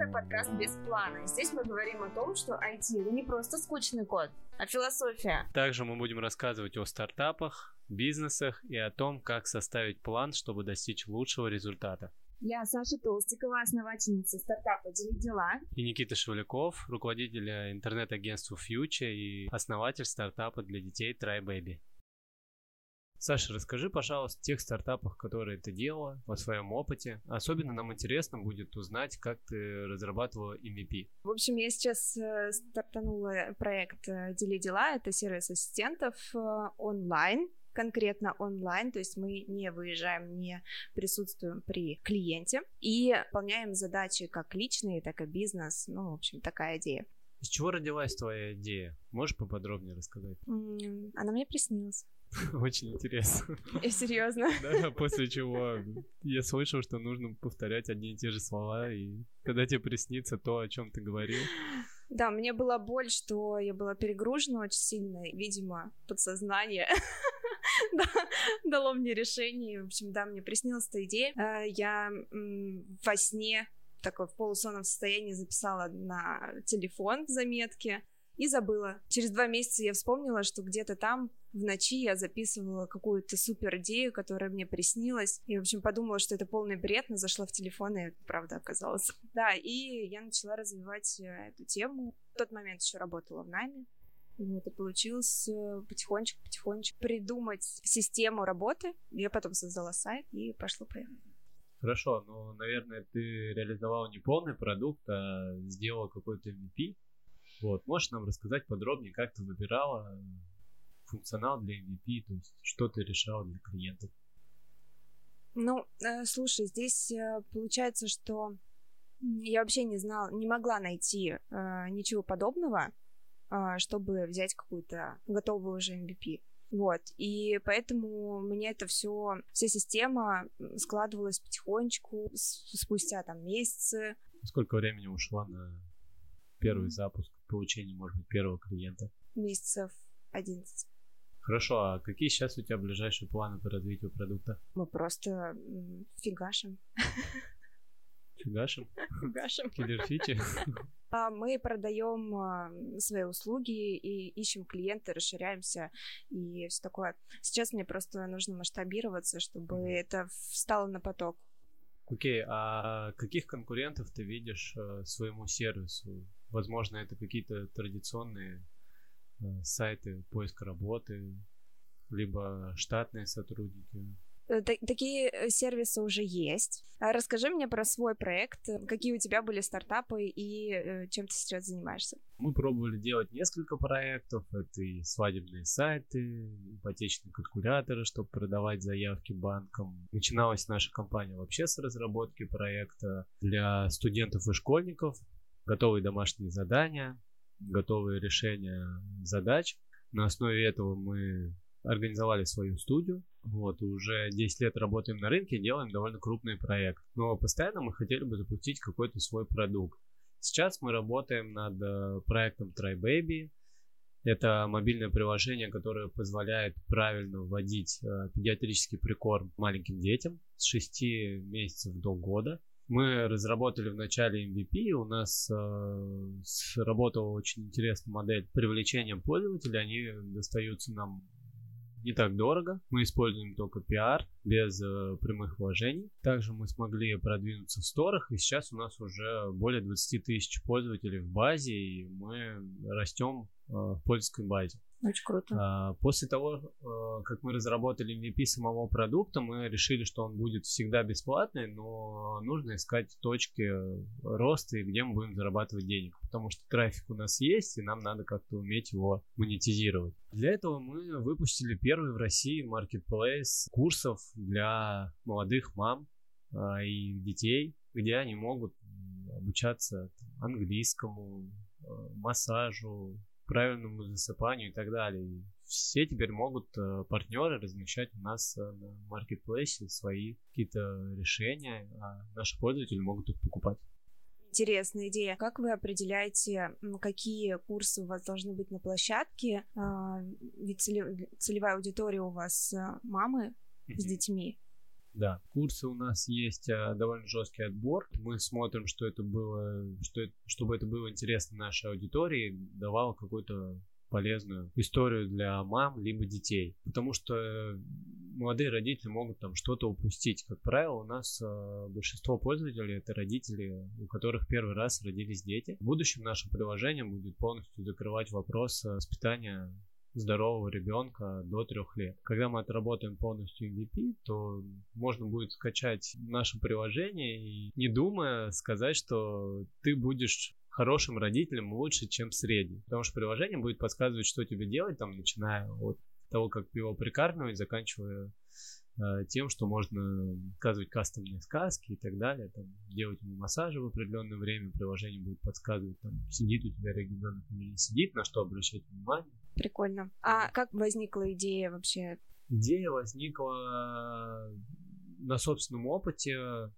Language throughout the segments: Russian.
Это подкаст без плана. Здесь мы говорим о том, что IT это не просто скучный код, а философия. Также мы будем рассказывать о стартапах, бизнесах и о том, как составить план, чтобы достичь лучшего результата. Я Саша Толстикова, основательница стартапа «Дели дела». И Никита Шевляков, руководитель интернет-агентства Future и основатель стартапа для детей Try Baby. Саша, расскажи, пожалуйста, о тех стартапах, которые ты делала, о своем опыте. Особенно нам интересно будет узнать, как ты разрабатывала MVP. В общем, я сейчас э, стартанула проект э, «Дели дела». Это сервис ассистентов э, онлайн, конкретно онлайн, то есть мы не выезжаем, не присутствуем при клиенте и выполняем задачи как личные, так и бизнес, ну, в общем, такая идея. Из чего родилась твоя идея? Можешь поподробнее рассказать? Она мне приснилась. Очень интересно. И серьезно. Да, после чего я слышал, что нужно повторять одни и те же слова, и когда тебе приснится то, о чем ты говорил. Да, мне была боль, что я была перегружена очень сильно, видимо, подсознание дало мне решение. В общем, да, мне приснилась эта идея. Э, я во сне такой в полусонном состоянии записала на телефон в заметке и забыла. Через два месяца я вспомнила, что где-то там в ночи я записывала какую-то супер идею, которая мне приснилась. И, в общем, подумала, что это полный бред, но зашла в телефон, и правда оказалось. Да, и я начала развивать э, эту тему. В тот момент еще работала в. Вот, и получилось э, потихонечку-потихонечку придумать систему работы. Я потом создала сайт и пошло поехало. Хорошо, но, наверное, ты реализовал не полный продукт, а сделал какой-то MVP. Вот, можешь нам рассказать подробнее, как ты выбирала функционал для MVP, то есть что ты решала для клиентов? Ну, э, слушай, здесь э, получается, что я вообще не знала, не могла найти э, ничего подобного, э, чтобы взять какую-то готовую уже MVP. Вот, и поэтому мне это все, вся система складывалась потихонечку, спустя там месяцы. Сколько времени ушло на первый запуск, получение, может быть, первого клиента? Месяцев 11. Хорошо, а какие сейчас у тебя ближайшие планы по развитию продукта? Мы просто фигашим. Фигашим? Фигашим. Киллер-фичи? А мы продаем а, свои услуги и ищем клиента, расширяемся и все такое. Сейчас мне просто нужно масштабироваться, чтобы mm-hmm. это встало на поток. Окей, okay, а каких конкурентов ты видишь э, своему сервису? Возможно, это какие-то традиционные э, сайты поиска работы, либо штатные сотрудники. Э, такие э, сервисы уже есть. А расскажи мне про свой проект, какие у тебя были стартапы и чем ты сейчас занимаешься. Мы пробовали делать несколько проектов. Это и свадебные сайты, ипотечные калькуляторы, чтобы продавать заявки банкам. Начиналась наша компания вообще с разработки проекта для студентов и школьников. Готовые домашние задания, готовые решения задач. На основе этого мы организовали свою студию, вот, уже 10 лет работаем на рынке, делаем довольно крупный проект. Но постоянно мы хотели бы запустить какой-то свой продукт. Сейчас мы работаем над э, проектом Try Baby. Это мобильное приложение, которое позволяет правильно вводить э, педиатрический прикорм маленьким детям с 6 месяцев до года. Мы разработали в начале MVP, у нас э, сработала очень интересная модель привлечения пользователей, они достаются нам не так дорого. Мы используем только PR без э, прямых вложений. Также мы смогли продвинуться в сторах, и сейчас у нас уже более 20 тысяч пользователей в базе, и мы растем э, в пользовательской базе. Очень круто. А, после того, э, как мы разработали MVP самого продукта, мы решили, что он будет всегда бесплатный, но нужно искать точки роста и где мы будем зарабатывать денег, потому что трафик у нас есть, и нам надо как-то уметь его монетизировать. Для этого мы выпустили первый в России маркетплейс курсов для молодых мам а, и детей, где они могут обучаться английскому, э, массажу, правильному засыпанию и так далее. все теперь могут э, партнеры размещать у нас э, на маркетплейсе свои какие-то решения, а наши пользователи могут их покупать. Интересная идея. Как вы определяете, какие курсы у вас должны быть на площадке? А, ведь целевая аудитория у вас э, мамы с детьми. Да, курсы у нас есть э, довольно жесткий отбор. Мы смотрим, что это было, что чтобы это было интересно нашей аудитории, давал какой-то полезную историю для мам либо детей. Потому что молодые родители могут там что-то упустить. Как правило, у нас э, большинство пользователей это родители, у которых первый раз родились дети. В будущем наше приложение будет полностью закрывать вопрос воспитания здорового ребенка до трех лет. Когда мы отработаем полностью MVP, то можно будет скачать наше приложение и, не думая, сказать, что ты будешь хорошим родителем лучше, чем средний. Потому что приложение будет подсказывать, что тебе делать, там, начиная от того, как его прикармливать, заканчивая э, тем, что можно сказывать кастомные сказки и так далее, там, делать ему массажи в определенное время, приложение будет подсказывать, там, сидит у тебя ребенок или не сидит, на что обращать внимание. Прикольно. А как возникла идея вообще? Идея возникла на собственном опыте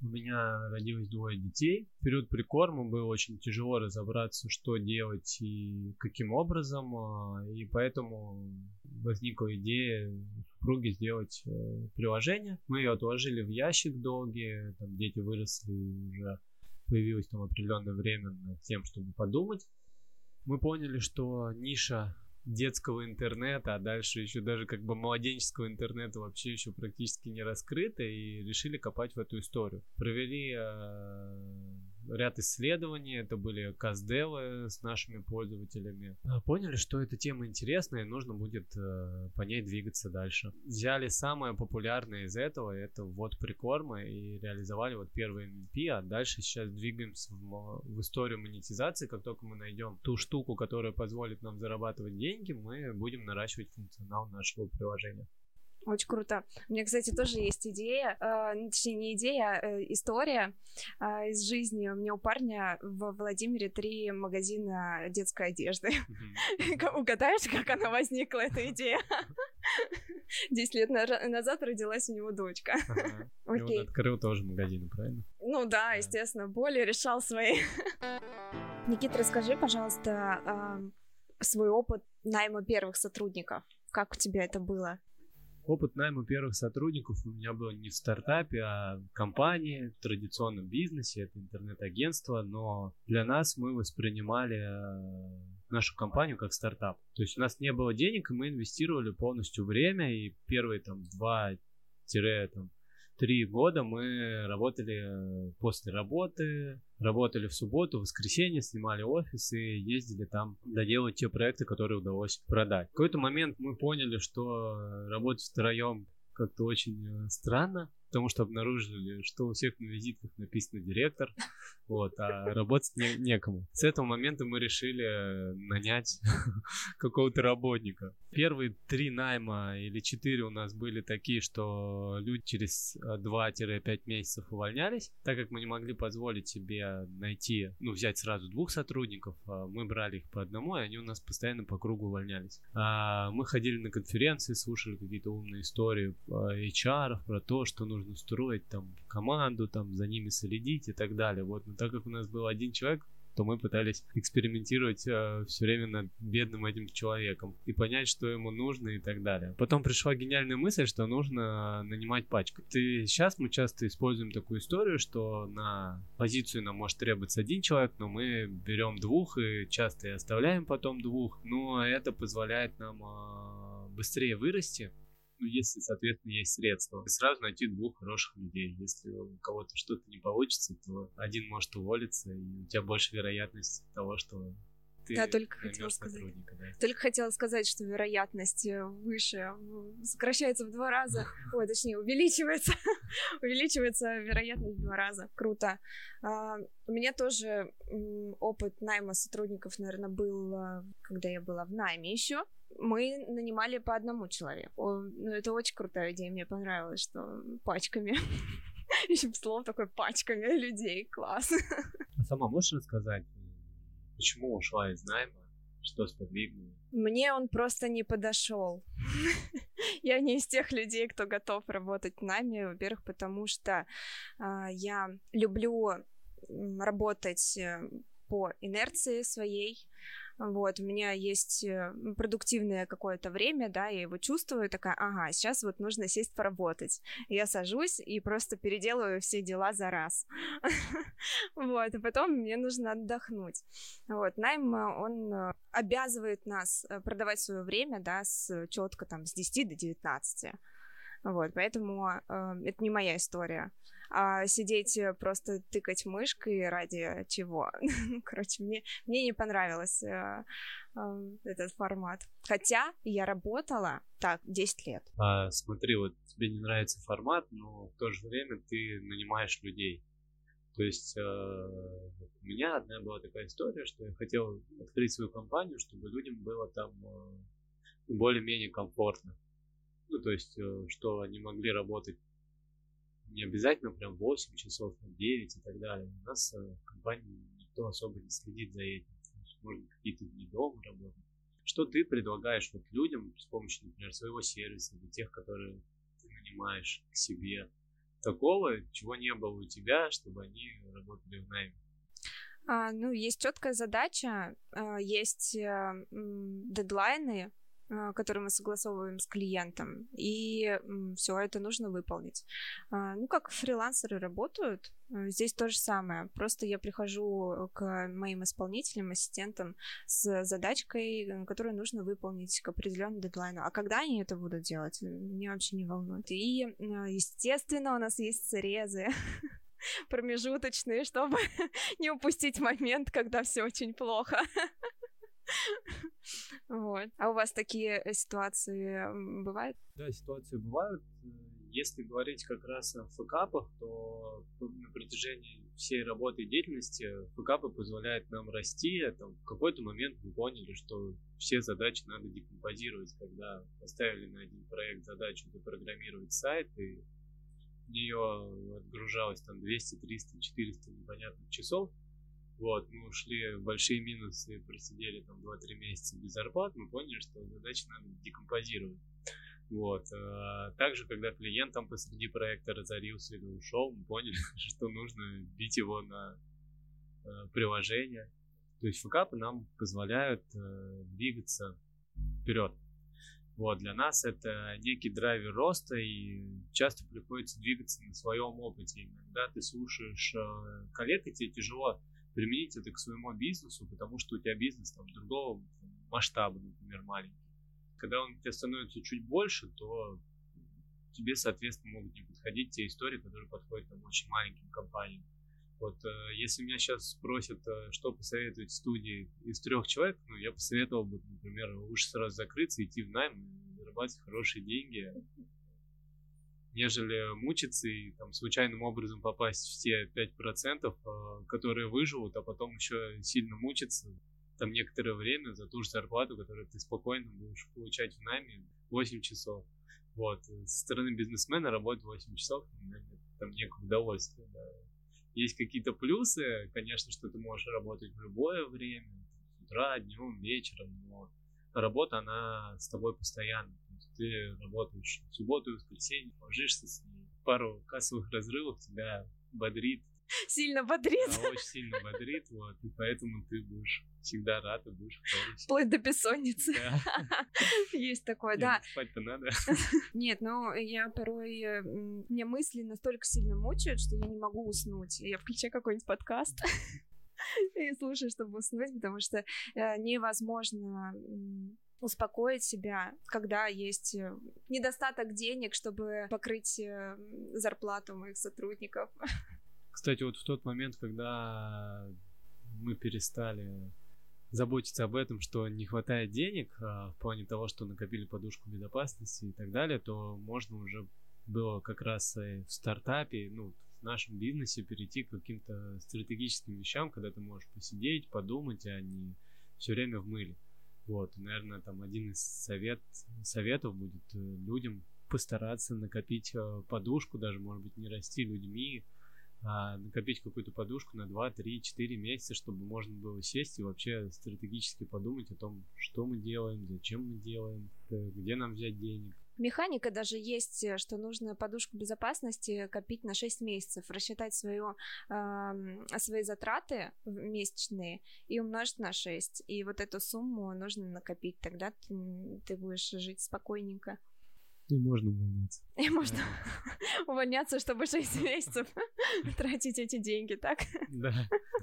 у меня родилось двое детей. В период прикорма было очень тяжело разобраться, что делать и каким образом. А, и поэтому возникла идея супруги сделать э, приложение. Мы ее отложили в ящик долгие, там дети выросли, уже появилось там определенное время над тем, чтобы подумать. Мы поняли, что ниша детского интернета, а дальше еще даже как бы младенческого интернета вообще еще практически не раскрыто, и решили копать в эту историю. Провели э, ряд исследований, это были каздевы с нашими пользователями. А, поняли, что эта тема интересная, и нужно будет э, по ней двигаться дальше. Взяли самое популярное из этого, это вот прикорма, и реализовали вот первый MVP, а дальше сейчас двигаемся в, в историю монетизации. Как только мы найдем ту штуку, которая позволит нам зарабатывать деньги, мы будем наращивать функционал нашего приложения. Очень круто. У меня, кстати, тоже есть идея, э, точнее, не идея, а история э, из жизни. У меня у парня в Владимире три магазина детской одежды. Угадаешь, как она возникла, эта идея? Десять лет назад родилась у него дочка. Окей. Он открыл тоже магазин, правильно? Ну да, естественно, более решал свои. Никит, расскажи, пожалуйста, свой опыт найма первых сотрудников. Как у тебя это было? Опыт найма первых сотрудников у меня был не в стартапе, а в компании, в традиционном бизнесе, это интернет-агентство, но для нас мы воспринимали э, нашу компанию как стартап. То есть у нас не было денег, и мы инвестировали полностью время, и первые там два там, три года мы работали э, после работы, работали в субботу, в воскресенье, снимали офис и ездили там доделать те проекты, которые удалось продать. В какой-то момент мы поняли, что работать втроем как-то очень э, странно, потому что обнаружили, что у всех на визитках написано директор, вот, а работать не, некому. С этого момента мы решили э, нанять какого-то работника. Первые три найма или четыре у нас были такие, что люди через 2-5 э, месяцев увольнялись, так как мы не могли позволить себе найти, ну, взять сразу двух сотрудников, а мы брали их по одному, и они у нас постоянно по кругу увольнялись. А мы ходили на конференции, слушали какие-то умные истории HR про то, что нужно строить там команду, там за ними следить и так далее. Вот, но так как у нас был один человек, то мы пытались экспериментировать э, все время над бедным этим человеком и понять, что ему нужно и так далее. Потом пришла гениальная мысль, что нужно нанимать пачку. И сейчас мы часто используем такую историю, что на позицию нам может требоваться один человек, но мы берем двух и часто и оставляем потом двух. Но это позволяет нам э, быстрее вырасти, ну, если, соответственно, есть средства. И сразу найти двух хороших людей. Если у кого-то что-то не получится, то один может уволиться, и у тебя больше вероятность того, что ты да, только хотела сказать. Да. Только хотела сказать, что вероятность э, выше, сокращается в два раза, ой, точнее, увеличивается, увеличивается вероятность в два раза. Круто. А, у меня тоже опыт найма сотрудников, наверное, был, а, когда я была в найме еще мы нанимали по одному человеку. Ну, это очень крутая идея, мне понравилось, что пачками. Еще слово такое пачками людей, класс. А сама можешь рассказать, почему ушла из найма? Что сподвигнуло? Мне он просто не подошел. я не из тех людей, кто готов работать нами, во-первых, потому что э, я люблю работать э, по инерции своей, вот, у меня есть э, продуктивное какое-то время, да, я его чувствую, такая, ага, сейчас вот нужно сесть поработать. Я сажусь и просто переделываю все дела за раз. Вот, и потом мне нужно отдохнуть. Вот, найм, э, он э, обязывает нас продавать свое время, да, с четко там с 10 до 19. Вот, поэтому это не моя история. А сидеть э, просто тыкать мышкой ради чего? Ну, короче, мне, мне не понравился э, э, этот формат. Хотя я работала так 10 лет. А, смотри, вот тебе не нравится формат, но в то же время ты нанимаешь людей. То есть э, у меня одна была такая история, что я хотел открыть свою компанию, чтобы людям было там э, более-менее комфортно. Ну, то есть, э, что они могли работать не обязательно прям 8 часов, а 9 и так далее. У нас э, в компании никто особо не следит за этим. можно какие-то дни дома работать. Что ты предлагаешь вот людям с помощью, например, своего сервиса, для тех, которые ты нанимаешь к себе? Такого, чего не было у тебя, чтобы они работали в найме? А, ну, есть четкая задача, а, есть а, дедлайны, который мы согласовываем с клиентом, и все это нужно выполнить. А, ну, как фрилансеры работают, э, здесь то же самое. Просто я прихожу к моим исполнителям, ассистентам с задачкой, которую нужно выполнить к определенному дедлайну. А когда они это будут делать, меня вообще не волнует. И, естественно, у нас есть срезы промежуточные, чтобы не упустить момент, когда все очень плохо. Вот. А у вас такие э, ситуации бывают? Да, ситуации бывают. Если говорить как раз о фэкапах, то на протяжении всей работы и деятельности фэкапы позволяют нам расти. Там, в какой-то момент мы поняли, что все задачи надо декомпозировать, когда поставили на один проект задачу запрограммировать сайт, и в нее отгружалось там 200, 300, 400 непонятных часов, вот, мы ушли в большие минусы, просидели там 2-3 месяца без зарплат, мы поняли, что задачи надо декомпозировать. Вот. А также, когда клиент там посреди проекта разорился или ушел, мы поняли, что нужно бить его на э, приложение. То есть факапы нам позволяют э, двигаться вперед. Вот, для нас это некий драйвер роста, и часто приходится двигаться на своем опыте. Иногда ты слушаешь э, коллег, и тебе тяжело применить это к своему бизнесу, потому что у тебя бизнес там другого масштаба, например, маленький. Когда он у тебя становится чуть больше, то тебе, соответственно, могут не подходить те истории, которые подходят там очень маленьким компаниям. Вот э, если меня сейчас спросят, э, что посоветовать студии из трех человек, ну, я посоветовал бы, например, лучше сразу закрыться, идти в найм, зарабатывать хорошие деньги, нежели мучиться и там случайным образом попасть в те 5%, а, которые выживут, а потом еще сильно мучиться там некоторое время за ту же зарплату, которую ты спокойно будешь получать в найме 8 часов. Вот. Со стороны бизнесмена работать 8 часов, там некое удовольствие. Да. Есть какие-то плюсы, конечно, что ты можешь работать в любое время, утра, днем, вечером, но работа, она с тобой постоянно ты работаешь в субботу и воскресенье, ложишься с ней, пару кассовых разрывов тебя бодрит. Сильно бодрит. Да, очень сильно бодрит, вот, и поэтому ты будешь всегда рад и будешь в тонусе. Вплоть до бессонницы. Да. Есть такое, да. Спать-то надо. Нет, ну, я порой... Э, мне мысли настолько сильно мучают, что я не могу уснуть. Я включаю какой-нибудь подкаст и слушаю, чтобы уснуть, потому что э, невозможно успокоить себя, когда есть э, недостаток денег, чтобы покрыть э, зарплату моих сотрудников. Кстати, вот в тот момент, когда мы перестали заботиться об этом, что не хватает денег а, в плане того, что накопили подушку безопасности и так далее, то можно уже было как раз в стартапе, ну, в нашем бизнесе перейти к каким-то стратегическим вещам, когда ты можешь посидеть, подумать, а не все время в мыле. Вот, наверное, там один из совет, советов будет э, людям постараться накопить э, подушку, даже, может быть, не расти людьми, а накопить какую-то подушку на 2, 3, 4 месяца, чтобы можно было сесть и вообще стратегически подумать о том, что мы делаем, зачем мы делаем, э, где нам взять денег. Механика даже есть, э, что нужно подушку безопасности копить на 6 месяцев, рассчитать свою, э, свои затраты месячные и умножить на 6. И вот эту сумму нужно накопить, тогда ты, ты будешь жить спокойненько. И можно увольняться. И можно увольняться, чтобы 6 месяцев тратить эти деньги, так? Да.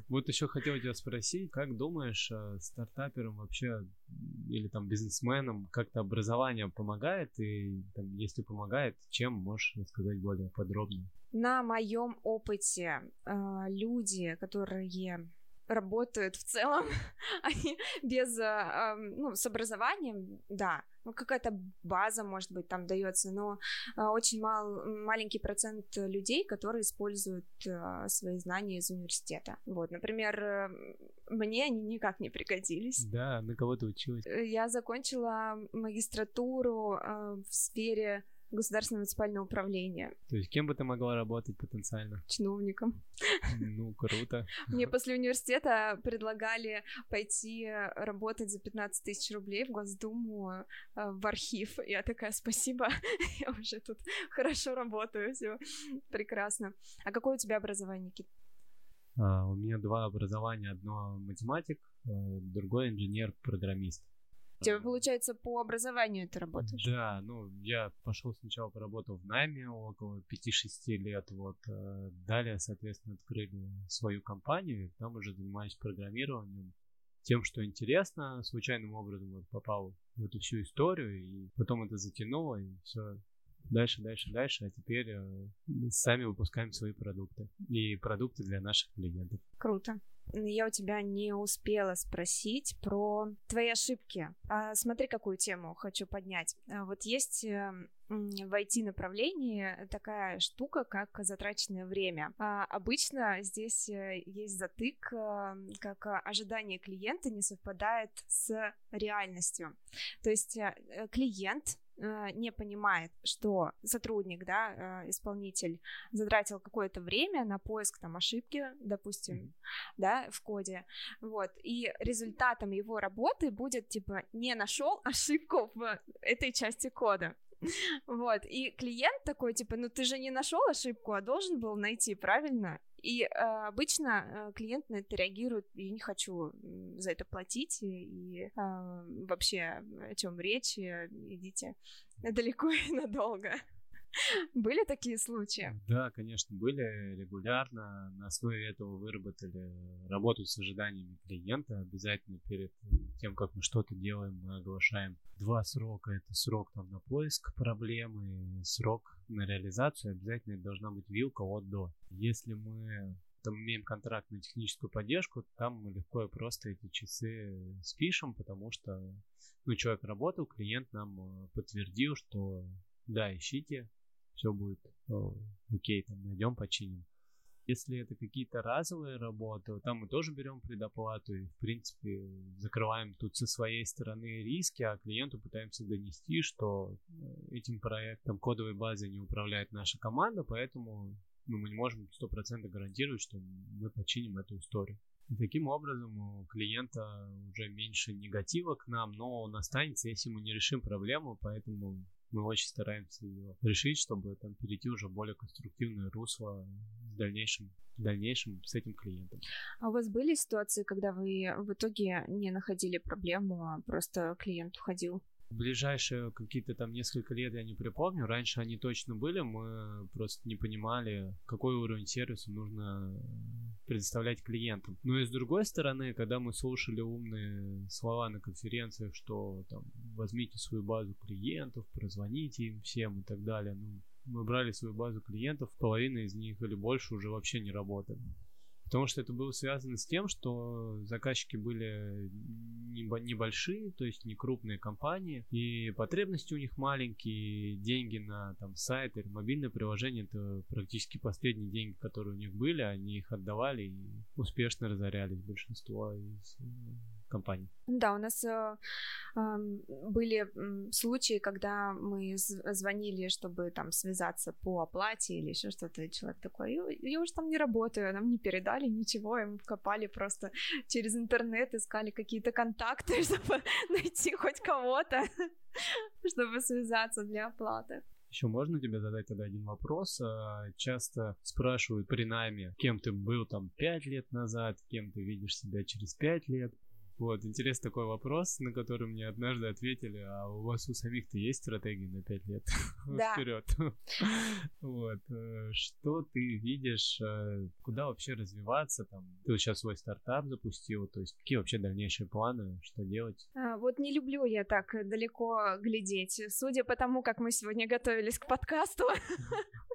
Вот еще хотел тебя спросить, как думаешь, э, стартаперам вообще или там бизнесменам как-то образование помогает? И там, если помогает, чем можешь рассказать более подробно? На моем опыте э, люди, которые работают в целом, они без, э, ну, с образованием, да, ну, какая-то база, может быть, там дается, но э, очень мал, маленький процент людей, которые используют э, свои знания из университета. Вот, например, мне они никак не пригодились. Да, на кого ты училась? Я закончила магистратуру в сфере государственного муниципального управления. То есть кем бы ты могла работать потенциально? Чиновником. Ну, круто. Мне после университета предлагали пойти работать за 15 тысяч рублей в Госдуму э, в архив. Я такая, спасибо, я уже тут хорошо работаю, все прекрасно. А какое у тебя образование, Никит? А, у меня два образования. Одно математик, э, другой инженер-программист. У тебя, получается, по образованию ты работаешь? Да, ну, я пошел сначала поработал в найме около 5-6 лет, вот. Э, далее, соответственно, открыли свою компанию, там уже занимаюсь программированием, тем, что интересно, случайным образом вот попал в эту всю историю, и потом это затянуло, и все дальше, дальше, дальше, а теперь э, сами выпускаем свои продукты и продукты для наших клиентов. Круто я у тебя не успела спросить про твои ошибки. А, смотри, какую тему хочу поднять. А, вот есть э, в IT-направлении такая штука, как затраченное время. А, обычно здесь э, есть затык, э, как ожидание клиента не совпадает с реальностью. То есть клиент не понимает, что сотрудник, да, э, исполнитель затратил какое-то время на поиск там ошибки, допустим, mm-hmm. да, в коде, вот, и результатом его работы будет типа не нашел ошибку в этой части кода, вот, и клиент такой, типа, ну ты же не нашел ошибку, а должен был найти, правильно? И э, обычно э, клиент на это реагирует, я не хочу за это платить, и, и э, вообще о чем речь, идите далеко и надолго. Были такие случаи? Да, конечно, были регулярно. На основе этого выработали работу с ожиданиями клиента. Обязательно перед тем, как мы что-то делаем, мы оглашаем два срока. Это срок там, на поиск проблемы, срок на реализацию. Обязательно должна быть вилка от до. Если мы там имеем контракт на техническую поддержку, там мы легко и просто эти часы спишем, потому что ну, человек работал, клиент нам э, подтвердил, что да, ищите, все будет окей, там найдем, починим. Если это какие-то разовые работы, там мы тоже берем предоплату и, в принципе, закрываем тут со своей стороны риски, а клиенту пытаемся донести, что э, этим проектом кодовой базой не управляет наша команда, поэтому ну, мы не можем 100% гарантировать, что мы починим эту историю. И таким образом у клиента уже меньше негатива к нам, но он останется, если мы не решим проблему, поэтому мы очень стараемся ее решить, чтобы там перейти уже в более конструктивное русло в дальнейшем, в дальнейшем с этим клиентом. А у вас были ситуации, когда вы в итоге не находили проблему, а просто клиент уходил? Ближайшие какие-то там несколько лет я не припомню. Раньше они точно были, мы просто не понимали, какой уровень сервиса нужно предоставлять клиентам. Но и с другой стороны, когда мы слушали умные слова на конференциях, что там возьмите свою базу клиентов, прозвоните им всем и так далее, ну, мы брали свою базу клиентов, половина из них или больше уже вообще не работали. Потому что это было связано с тем, что заказчики были небольшие, то есть не крупные компании, и потребности у них маленькие, деньги на там сайт или мобильное приложение это практически последние деньги, которые у них были, они их отдавали и успешно разорялись большинство из компании? Да, у нас э, э, были случаи, когда мы звонили, чтобы там связаться по оплате или еще что-то, человек такой, я, я уже там не работаю, нам не передали ничего, и мы вкопали просто через интернет, искали какие-то контакты, чтобы найти хоть кого-то, чтобы связаться для оплаты. Еще можно тебе задать тогда один вопрос? А, часто спрашивают при найме, кем ты был там пять лет назад, кем ты видишь себя через пять лет. Вот, интересный такой вопрос, на который мне однажды ответили, а у вас у самих-то есть стратегия на 5 лет да. вперед? вот, э, что ты видишь, э, куда вообще развиваться там? Ты вот сейчас свой стартап запустил, то есть какие вообще дальнейшие планы, что делать? А, вот не люблю я так далеко глядеть. Судя по тому, как мы сегодня готовились к подкасту,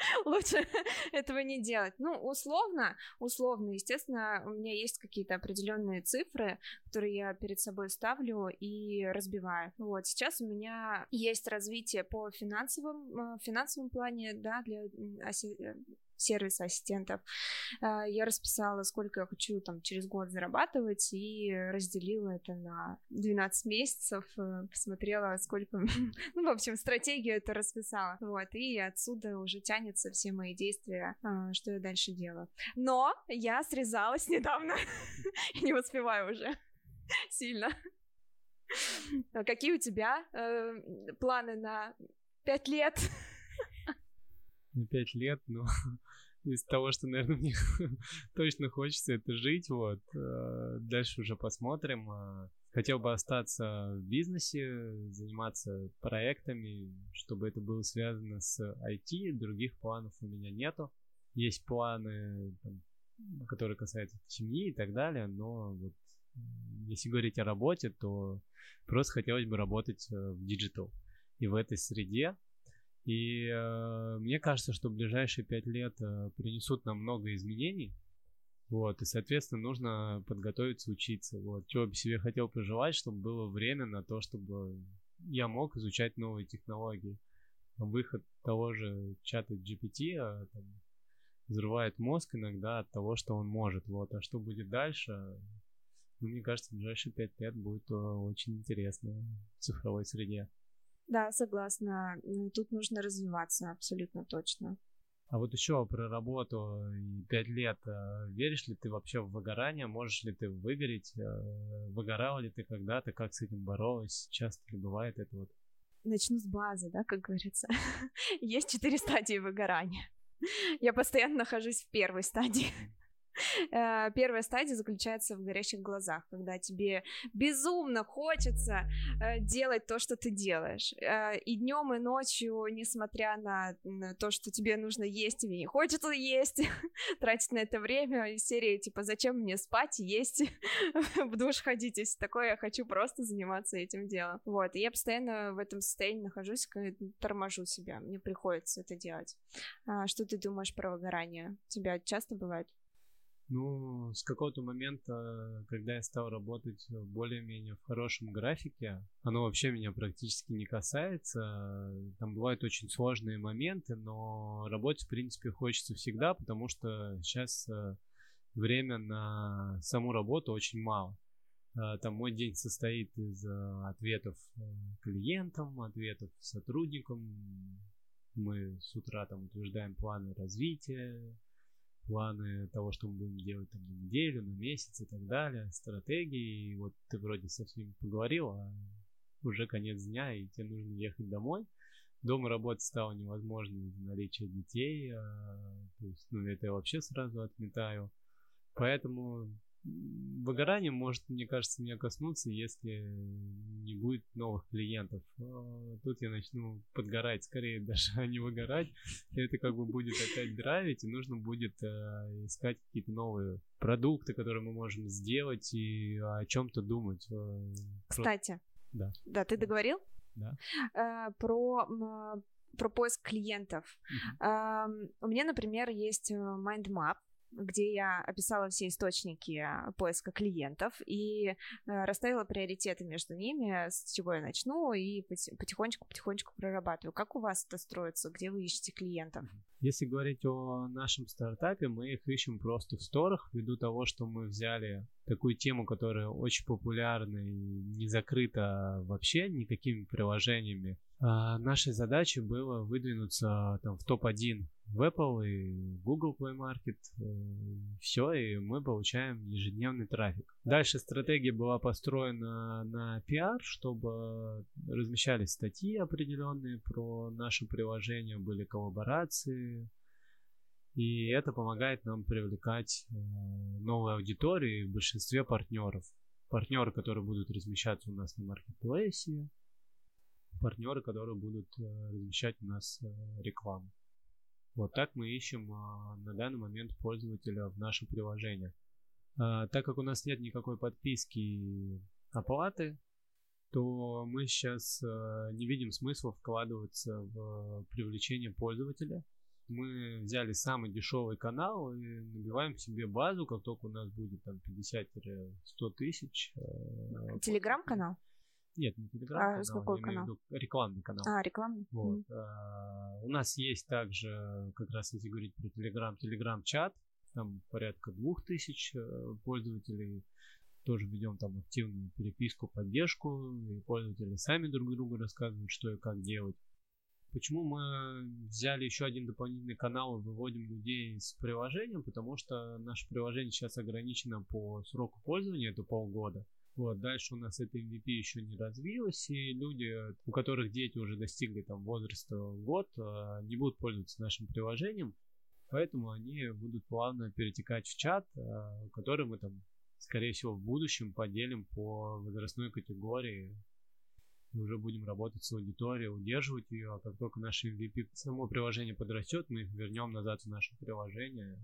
лучше этого не делать. Ну, условно, условно, естественно, у меня есть какие-то определенные цифры, которые я перед собой ставлю и разбиваю. Вот, сейчас у меня есть развитие по финансовым, э, финансовом плане, да, для сервиса ассистентов. А, я расписала, сколько я хочу там через год зарабатывать, и разделила это на 12 месяцев, э, посмотрела, сколько... ну, в общем, стратегию это расписала. Вот, и отсюда уже тянется все мои действия, а, что я дальше делаю. Но я срезалась недавно, не успеваю уже сильно. А какие у тебя э, планы на пять лет? На пять лет, ну, из того, что, наверное, мне точно хочется это жить, вот. Э, дальше уже посмотрим. Э, хотел бы остаться в бизнесе, заниматься проектами, чтобы это было связано с IT. Других планов у меня нету. Есть планы, там, которые касаются семьи и так далее, но вот если говорить о работе, то просто хотелось бы работать э, в digital. И в этой среде и э, мне кажется, что ближайшие пять лет э, принесут нам много изменений. Вот, и, соответственно, нужно подготовиться, учиться. Вот, чего бы себе хотел пожелать, чтобы было время на то, чтобы я мог изучать новые технологии. Выход того же чата GPT а, там, взрывает мозг иногда от того, что он может. Вот, а что будет дальше? Ну, мне кажется, ближайшие пять лет будет э, очень интересно в цифровой среде. Да, согласна. Тут нужно развиваться, абсолютно точно. А вот еще про работу и пять лет. Э, веришь ли ты вообще в выгорание? Можешь ли ты выгореть? Э, выгорал ли ты когда-то? Как с этим боролась? Часто ли бывает это вот? Начну с базы, да, как говорится. Есть четыре стадии выгорания. Я постоянно нахожусь в первой стадии. Э, первая стадия заключается в горящих глазах, когда тебе безумно хочется э, делать то, что ты делаешь. Э, и днем, и ночью, несмотря на то, что тебе нужно есть, тебе не хочется есть, тратить на это время, из серии типа «Зачем мне спать и есть, в душ ходить, если такое я хочу просто заниматься этим делом». Вот, и я постоянно в этом состоянии нахожусь, торможу себя, мне приходится это делать. А что ты думаешь про выгорание? Тебя часто бывает? Ну, с какого-то момента, когда я стал работать более-менее в хорошем графике, оно вообще меня практически не касается. Там бывают очень сложные моменты, но работать, в принципе, хочется всегда, потому что сейчас э, время на саму работу очень мало. Э, там мой день состоит из э, ответов клиентам, ответов сотрудникам. Мы с утра там утверждаем планы развития, планы того, что мы будем делать там на неделю, на месяц и так далее, стратегии. И вот ты вроде со всеми поговорил, а уже конец дня, и тебе нужно ехать домой. Дома работать стало невозможно из-за наличия детей, а, то есть, ну, это я вообще сразу отметаю. Поэтому выгорание может, мне кажется, меня коснуться, если не будет новых клиентов. А, тут я начну подгорать, скорее даже, а не выгорать. Это как бы будет опять драйвить, и нужно будет э, искать какие-то новые продукты, которые мы можем сделать, и о чем-то думать. Э, Кстати. Да. Да, ты договорил? Да. Э, про про поиск клиентов. Uh-huh. Uh, у меня, например, есть mindmap, где я описала все источники поиска клиентов и расставила приоритеты между ними, с чего я начну, и потихонечку-потихонечку прорабатываю. Как у вас это строится? Где вы ищете клиентов? Если говорить о нашем стартапе, мы их ищем просто в сторах, ввиду того, что мы взяли такую тему, которая очень популярна и не закрыта вообще никакими приложениями. А нашей задачей было выдвинуться там в топ-1 в Apple и Google Play Market. Э, Все, и мы получаем ежедневный трафик. Дальше стратегия была построена на PR, чтобы размещались статьи определенные про наше приложение, были коллаборации, и это помогает нам привлекать э, новую аудиторию в большинстве партнеров. Партнеры, которые будут размещаться у нас на маркетплейсе, партнеры, которые будут э, размещать у нас рекламу. Вот так мы ищем на данный момент пользователя в наше приложение. Так как у нас нет никакой подписки оплаты, то мы сейчас не видим смысла вкладываться в привлечение пользователя – мы взяли самый дешевый канал и набиваем себе базу, как только у нас будет там 50-100 тысяч. Телеграм-канал? Нет, не телеграм-канал, а, с какой канал? Виду, рекламный канал. А, рекламный? Вот. Mm. А, у нас есть также, как раз если говорить про телеграм, телеграм-чат, там порядка двух тысяч э, пользователей. Тоже ведем там активную переписку, поддержку, и пользователи сами друг другу рассказывают, что и как делать. Почему мы взяли еще один дополнительный канал и выводим людей с приложением? Потому что наше приложение сейчас ограничено по сроку пользования, это полгода. Вот, дальше у нас это MVP еще не развилось, и люди, у которых дети уже достигли там возраста год, а, не будут пользоваться нашим приложением, поэтому они будут плавно перетекать в чат, а, который мы там, скорее всего, в будущем поделим по возрастной категории и уже будем работать с аудиторией, удерживать ее, а как только наше MVP, само приложение подрастет, мы их вернем назад в наше приложение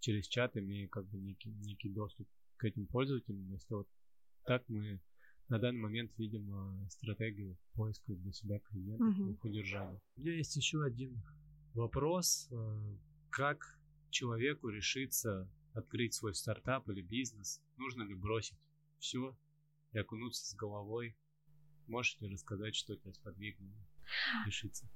через чат, имея как бы некий, некий доступ к этим пользователям. Если вот так мы на данный момент видим а, стратегию поиска для себя клиентов uh-huh. их удержания. У меня есть еще один вопрос. А, как человеку решиться открыть свой стартап или бизнес? Нужно ли бросить все и окунуться с головой Можешь ли рассказать, что тебя сподвигнуло решиться?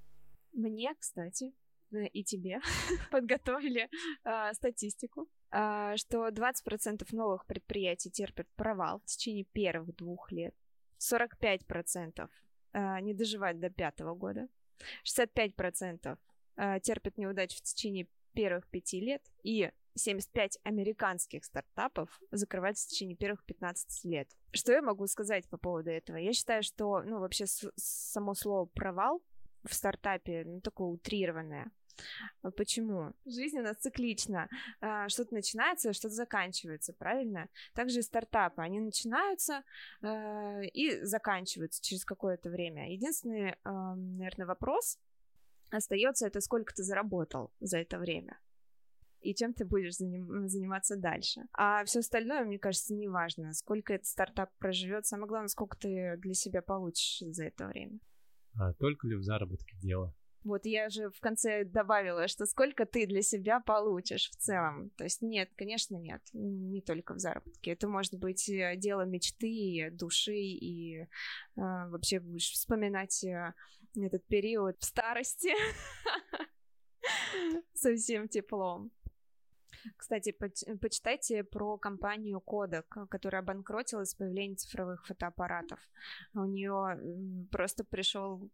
Мне, кстати, и тебе подготовили э, статистику, э, что 20% новых предприятий терпят провал в течение первых двух лет, 45% э, не доживают до пятого года, 65% э, терпят неудачу в течение первых пяти лет, и 75 американских стартапов закрываются в течение первых 15 лет. Что я могу сказать по поводу этого? Я считаю, что, ну, вообще само слово «провал» в стартапе, ну, такое утрированное. Почему? Жизнь у нас циклична. А, что-то начинается, что-то заканчивается, правильно? Также стартапы. Они начинаются э, и заканчиваются через какое-то время. Единственный, наверное, вопрос остается это сколько ты заработал за это время и чем ты будешь заним- заниматься дальше. А все остальное, мне кажется, не важно, сколько этот стартап проживет, самое главное, сколько ты для себя получишь за это время. А только ли в заработке дело? Вот я же в конце добавила, что сколько ты для себя получишь в целом. То есть нет, конечно, нет, не только в заработке. Это может быть э, дело мечты, души, и э, вообще будешь вспоминать э, этот период в старости со всем теплом. Кстати, почитайте про компанию Kodak, которая обанкротилась с появлением цифровых фотоаппаратов. У нее просто пришел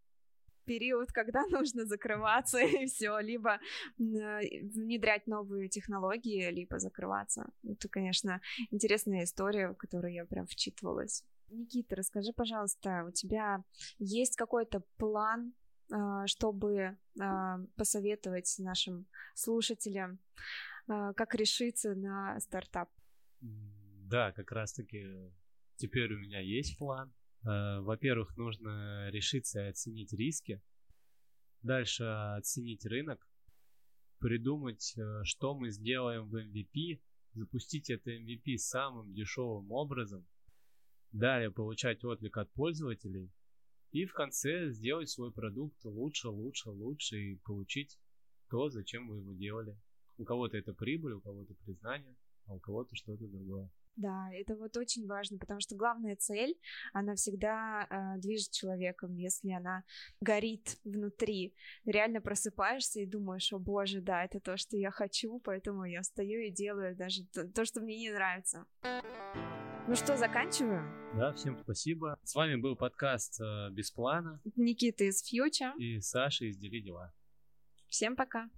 период, когда нужно закрываться и все, либо внедрять новые технологии, либо закрываться. Это, конечно, интересная история, в которую я прям вчитывалась. Никита, расскажи, пожалуйста, у тебя есть какой-то план, а, чтобы а, посоветовать нашим слушателям а, как решиться на стартап? Да, как раз-таки теперь у меня есть план. А, во-первых, нужно решиться и оценить риски. Дальше оценить рынок, придумать, э, что мы сделаем в MVP, запустить это MVP самым дешевым образом, далее получать отклик от пользователей и в конце сделать свой продукт лучше, лучше, лучше и получить то, зачем вы его делали У кого-то это прибыль, у кого-то признание, а у кого-то что-то другое. Да, это вот очень важно, потому что главная цель, она всегда э, движет человеком, если она горит внутри. Реально просыпаешься и думаешь, о боже, да, это то, что я хочу, поэтому я встаю и делаю даже то, то что мне не нравится. Ну что, заканчиваю? Да, всем спасибо. С вами был подкаст э, «Без плана». Никита из Фьюча. И Саша из «Дели дела». Всем пока.